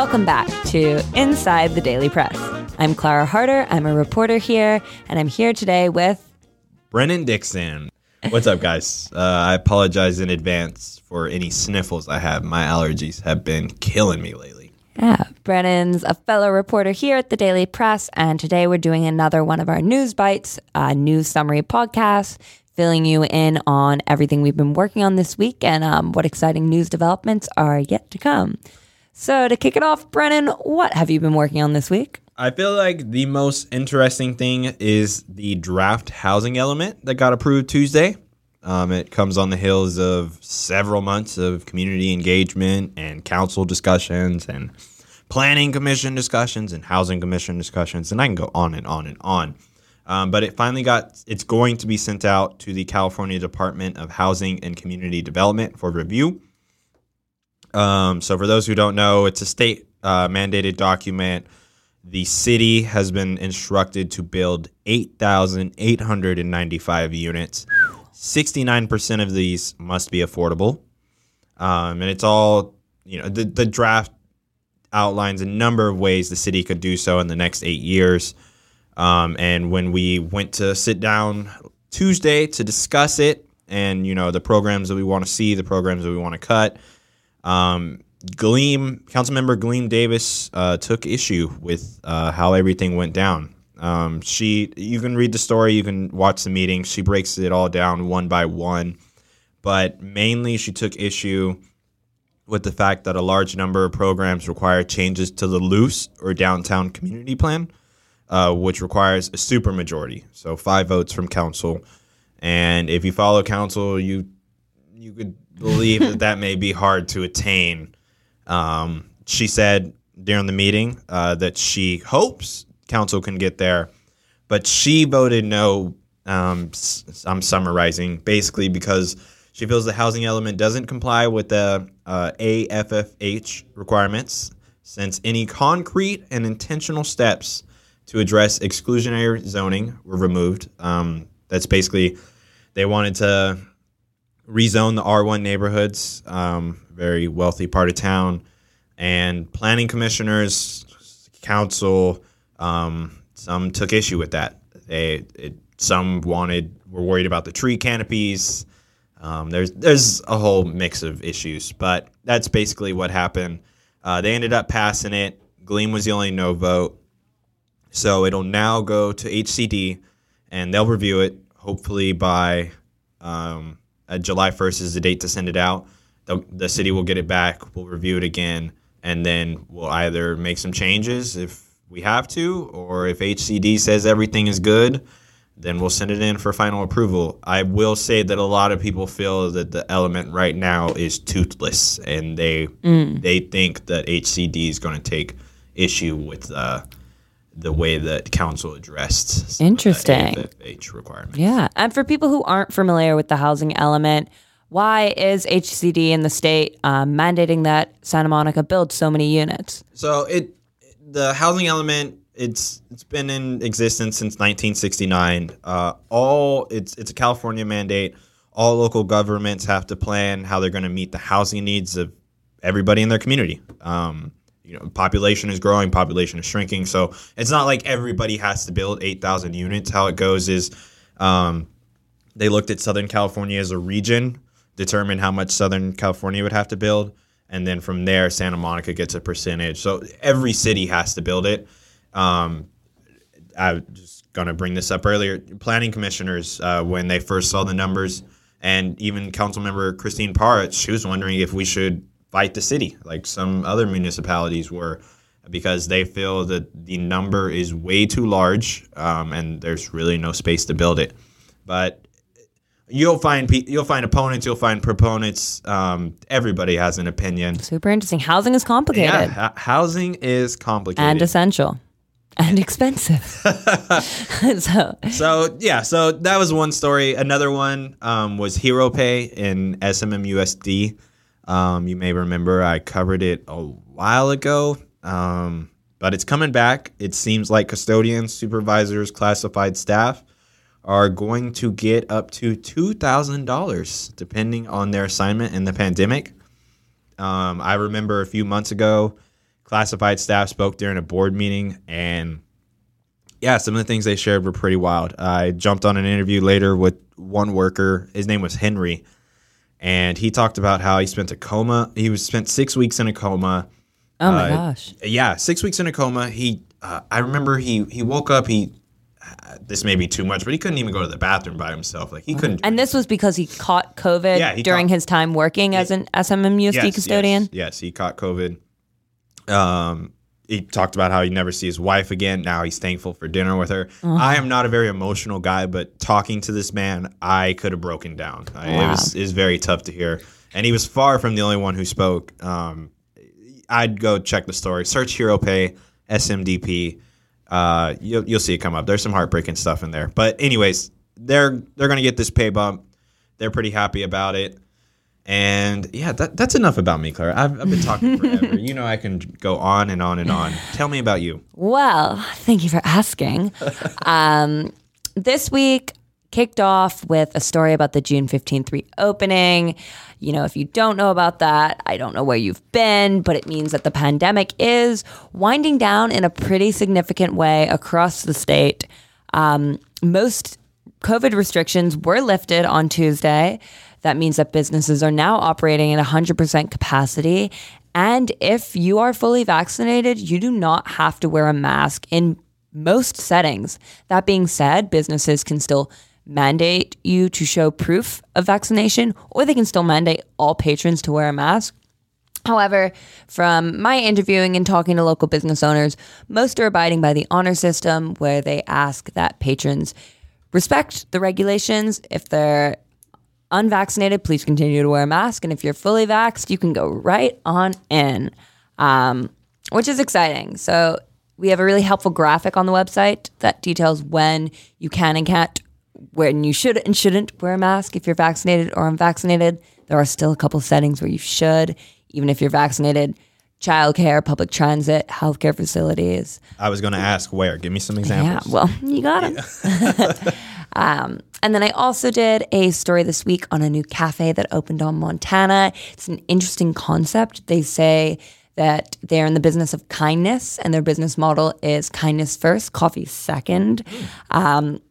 Welcome back to Inside the Daily Press. I'm Clara Harter. I'm a reporter here, and I'm here today with Brennan Dixon. What's up, guys? Uh, I apologize in advance for any sniffles I have. My allergies have been killing me lately. Yeah, Brennan's a fellow reporter here at the Daily Press, and today we're doing another one of our news bites, uh, news summary podcast, filling you in on everything we've been working on this week and um, what exciting news developments are yet to come. So, to kick it off, Brennan, what have you been working on this week? I feel like the most interesting thing is the draft housing element that got approved Tuesday. Um, it comes on the heels of several months of community engagement and council discussions and planning commission discussions and housing commission discussions, and I can go on and on and on. Um, but it finally got, it's going to be sent out to the California Department of Housing and Community Development for review. Um, so, for those who don't know, it's a state uh, mandated document. The city has been instructed to build 8,895 units. 69% of these must be affordable. Um, and it's all, you know, the, the draft outlines a number of ways the city could do so in the next eight years. Um, and when we went to sit down Tuesday to discuss it and, you know, the programs that we want to see, the programs that we want to cut, um, Gleam, Councilmember Gleam Davis uh, took issue with uh, how everything went down. Um, she, you can read the story, you can watch the meeting. She breaks it all down one by one, but mainly she took issue with the fact that a large number of programs require changes to the LUCE or downtown community plan, uh, which requires a supermajority, so five votes from council. And if you follow council, you you could believe that that may be hard to attain. Um, she said during the meeting uh, that she hopes council can get there, but she voted no. Um, I'm summarizing basically because she feels the housing element doesn't comply with the uh, AFFH requirements, since any concrete and intentional steps to address exclusionary zoning were removed. Um, that's basically they wanted to rezone the R1 neighborhoods, um, very wealthy part of town, and planning commissioners, council, um, some took issue with that. They it, some wanted were worried about the tree canopies. Um, there's there's a whole mix of issues, but that's basically what happened. Uh, they ended up passing it. Gleam was the only no vote, so it'll now go to HCD, and they'll review it. Hopefully by um, uh, July 1st is the date to send it out. The, the city will get it back. We'll review it again, and then we'll either make some changes if we have to, or if HCD says everything is good, then we'll send it in for final approval. I will say that a lot of people feel that the element right now is toothless, and they they think that HCD is going to take issue with uh, the way that council addressed some of the Interesting. AFFH requirements. Yeah. And for people who aren't familiar with the housing element, why is HCD in the state um, mandating that Santa Monica build so many units? So it the housing element it's it's been in existence since 1969. Uh, all it's it's a California mandate. All local governments have to plan how they're going to meet the housing needs of everybody in their community. Um, you know, population is growing, population is shrinking. So it's not like everybody has to build 8,000 units. How it goes is um, they looked at Southern California as a region, determined how much Southern California would have to build, and then from there, Santa Monica gets a percentage. So every city has to build it. Um, I was just going to bring this up earlier. Planning commissioners, uh, when they first saw the numbers, and even Councilmember Christine Parra, she was wondering if we should fight the city like some other municipalities were, because they feel that the number is way too large um, and there's really no space to build it. But you'll find pe- you'll find opponents, you'll find proponents. Um, everybody has an opinion. Super interesting. Housing is complicated Yeah, h- housing is complicated. and essential and expensive. so, So yeah, so that was one story. Another one um, was Hero Pay in SMMUSD. Um, you may remember I covered it a while ago, um, but it's coming back. It seems like custodians, supervisors, classified staff are going to get up to two thousand dollars depending on their assignment in the pandemic. Um, I remember a few months ago, classified staff spoke during a board meeting, and yeah, some of the things they shared were pretty wild. I jumped on an interview later with one worker. His name was Henry, and he talked about how he spent a coma. He was spent six weeks in a coma. Oh my Uh, gosh. Yeah, six weeks in a coma. He, uh, I remember he he woke up. He, uh, this may be too much, but he couldn't even go to the bathroom by himself. Like he couldn't. And this was because he caught COVID Yeah, during caught- his time working as an SMMUSD yes, custodian. Yes, yes, he caught COVID. Um, he talked about how he never see his wife again. Now he's thankful for dinner with her. Uh-huh. I am not a very emotional guy, but talking to this man, I could have broken down. I- It was it was very tough to hear, and he was far from the only one who spoke. Um, I'd go check the story. Search Hero Pay SMDP. Uh, you'll you'll see it come up. There's some heartbreaking stuff in there, but anyways, they're they're gonna get this pay bump. They're pretty happy about it. And yeah, that, that's enough about me, Claire. I've, I've been talking forever. you know, I can go on and on and on. Tell me about you. Well, thank you for asking. um, this week kicked off with a story about the June 15th reopening. You know, if you don't know about that, I don't know where you've been, but it means that the pandemic is winding down in a pretty significant way across the state. Um, most COVID restrictions were lifted on Tuesday. That means that businesses are now operating at 100% capacity. And if you are fully vaccinated, you do not have to wear a mask in most settings. That being said, businesses can still mandate you to show proof of vaccination, or they can still mandate all patrons to wear a mask. However, from my interviewing and talking to local business owners, most are abiding by the honor system where they ask that patrons respect the regulations. If they're unvaccinated, please continue to wear a mask. And if you're fully vaxxed, you can go right on in, um, which is exciting. So we have a really helpful graphic on the website that details when you can and can't, when you should and shouldn't wear a mask if you're vaccinated or unvaccinated. There are still a couple settings where you should, even if you're vaccinated. Childcare, public transit, healthcare facilities. I was going to ask where. Give me some examples. Yeah, well, you got them. um, and then I also did a story this week on a new cafe that opened on Montana. It's an interesting concept. They say that they're in the business of kindness, and their business model is kindness first, coffee second. Um,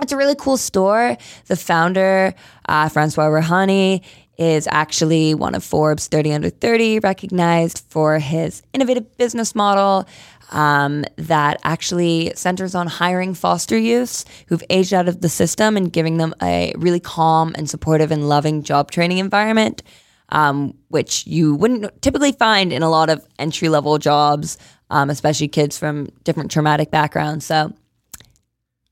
it's a really cool store. The founder, uh, Francois Reihani, is actually one of Forbes 30 under 30, recognized for his innovative business model um, that actually centers on hiring foster youths who've aged out of the system and giving them a really calm and supportive and loving job training environment, um, which you wouldn't typically find in a lot of entry level jobs, um, especially kids from different traumatic backgrounds. So,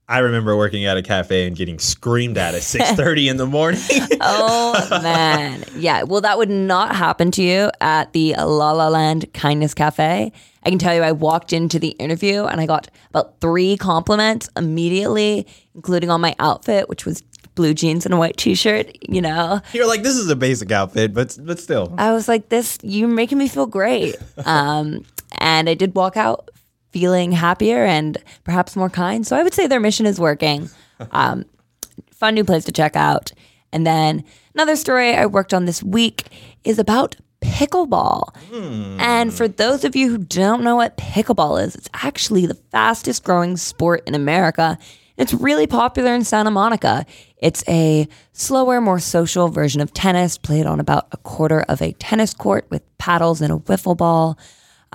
I remember working at a cafe and getting screamed at at 6:30 in the morning. Oh man, yeah. Well, that would not happen to you at the La La Land Kindness Cafe. I can tell you, I walked into the interview and I got about three compliments immediately, including on my outfit, which was blue jeans and a white T-shirt. You know, You're like, this is a basic outfit, but but still. I was like, "This, you're making me feel great." Um, and I did walk out feeling happier and perhaps more kind. So I would say their mission is working. Um, fun new place to check out. And then another story I worked on this week is about pickleball. And for those of you who don't know what pickleball is, it's actually the fastest growing sport in America. It's really popular in Santa Monica. It's a slower, more social version of tennis, played on about a quarter of a tennis court with paddles and a wiffle ball.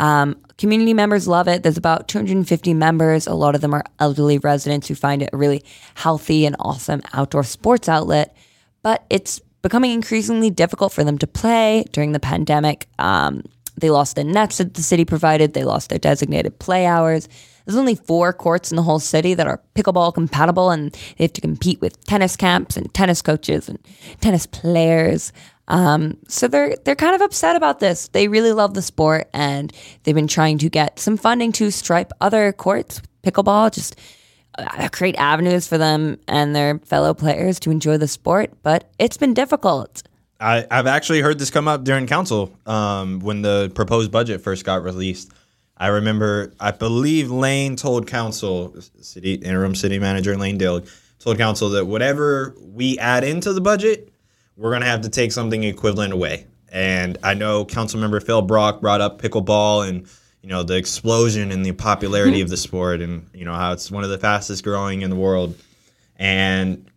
Um, community members love it. There's about 250 members. A lot of them are elderly residents who find it a really healthy and awesome outdoor sports outlet. But it's becoming increasingly difficult for them to play during the pandemic. Um, they lost the nets that the city provided. They lost their designated play hours. There's only four courts in the whole city that are pickleball compatible, and they have to compete with tennis camps and tennis coaches and tennis players. Um, so they're they're kind of upset about this. They really love the sport, and they've been trying to get some funding to stripe other courts pickleball, just uh, create avenues for them and their fellow players to enjoy the sport. But it's been difficult. I, I've actually heard this come up during council um, when the proposed budget first got released. I remember, I believe Lane told council, city interim city manager Lane Dilg told council that whatever we add into the budget, we're going to have to take something equivalent away. And I know Councilmember Phil Brock brought up pickleball, and you know the explosion and the popularity mm-hmm. of the sport and you know how it's one of the fastest growing in the world. And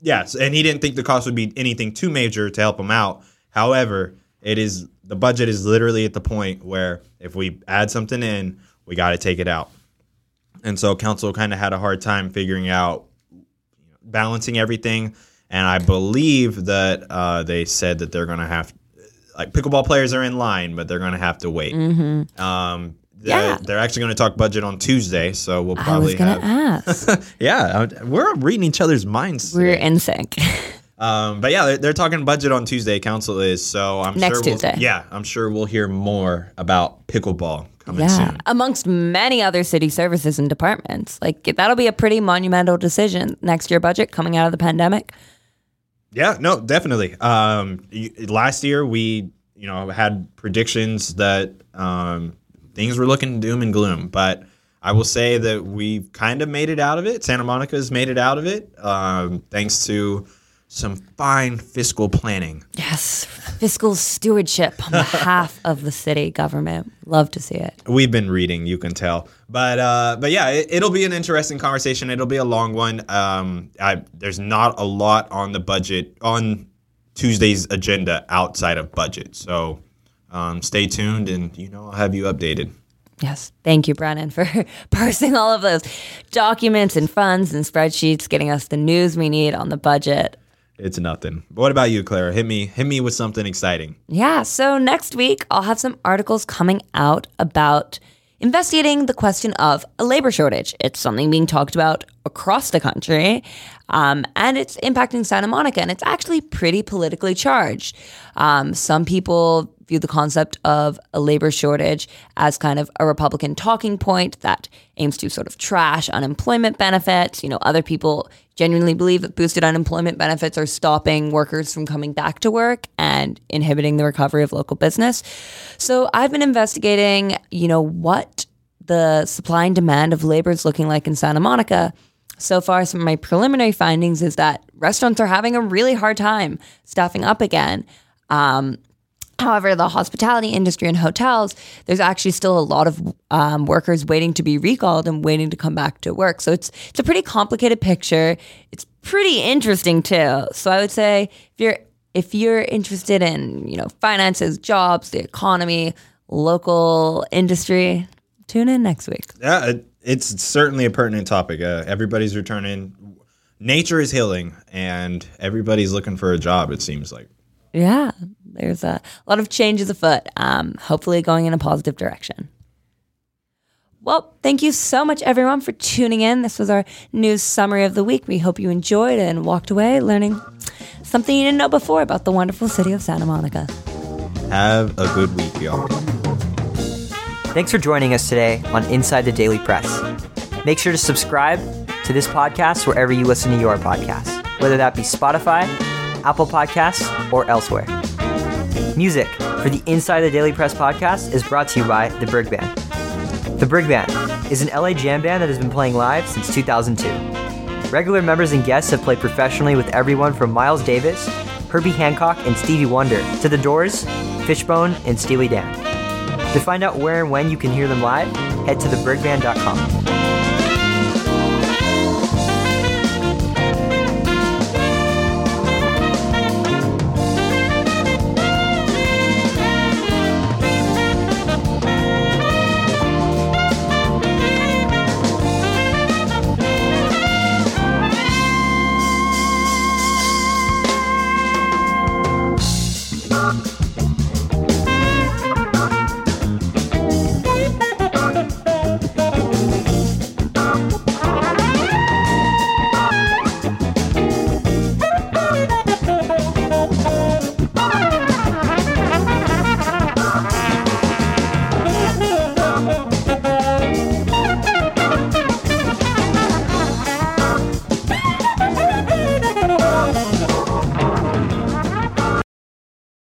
yes and he didn't think the cost would be anything too major to help him out. However it is the budget is literally at the point where if we add something in we got to take it out. And so council kind of had a hard time figuring out balancing everything and i believe that uh, they said that they're going to have like pickleball players are in line, but they're going to have to wait. Mm-hmm. Um, they're, Yeah. they're actually going to talk budget on Tuesday, so we'll probably I was probably going to have. ask. yeah, we're reading each other's minds. We're today. in sync. Um, but yeah, they're, they're talking budget on Tuesday. Council is so I'm Next sure. We'll, Tuesday. yeah, I'm sure we'll hear more about pickleball coming yeah. soon. Amongst many other city services and departments. Like that'll be a pretty monumental decision next year budget coming out of the pandemic. Yeah, no, definitely. Um, last year we, you know, had predictions that um, things were looking doom and gloom, but I will say that we've kind of made it out of it. Santa Monica's made it out of it, um, thanks to some fine fiscal planning. Yes. Fiscal stewardship on behalf of the city government. Love to see it. We've been reading, you can tell, but uh, but yeah, it, it'll be an interesting conversation. It'll be a long one. Um, I, there's not a lot on the budget on Tuesday's agenda outside of budget, so um, stay tuned, and you know I'll have you updated. Yes. Thank you, Brennan, for parsing all of those documents and funds and spreadsheets, getting us the news we need on the budget. It's nothing. But what about you, Clara? Hit me, hit me with something exciting. Yeah, so next week I'll have some articles coming out about investigating the question of a labor shortage. It's something being talked about across the country, um, and it's impacting Santa Monica, and it's actually pretty politically charged. Um, some people view the concept of a labor shortage as kind of a Republican talking point that aims to sort of trash unemployment benefits. You know, other people genuinely believe that boosted unemployment benefits are stopping workers from coming back to work and inhibiting the recovery of local business. So I've been investigating, you know, what the supply and demand of labor is looking like in Santa Monica. So far, some of my preliminary findings is that restaurants are having a really hard time staffing up again. Um, However, the hospitality industry and hotels, there's actually still a lot of um, workers waiting to be recalled and waiting to come back to work. So it's it's a pretty complicated picture. It's pretty interesting too. So I would say if you're if you're interested in you know finances, jobs, the economy, local industry, tune in next week. Yeah, it, it's certainly a pertinent topic. Uh, everybody's returning. Nature is healing, and everybody's looking for a job. It seems like. Yeah, there's a lot of changes afoot. Um, hopefully, going in a positive direction. Well, thank you so much, everyone, for tuning in. This was our news summary of the week. We hope you enjoyed and walked away learning something you didn't know before about the wonderful city of Santa Monica. Have a good week, y'all. Thanks for joining us today on Inside the Daily Press. Make sure to subscribe to this podcast wherever you listen to your podcasts, whether that be Spotify, Apple Podcasts, or elsewhere. Music for the Inside the Daily Press podcast is brought to you by The Brig Band. The Brig Band is an LA jam band that has been playing live since 2002. Regular members and guests have played professionally with everyone from Miles Davis, Herbie Hancock, and Stevie Wonder to The Doors, Fishbone, and Steely Dan. To find out where and when you can hear them live, head to thebrigband.com.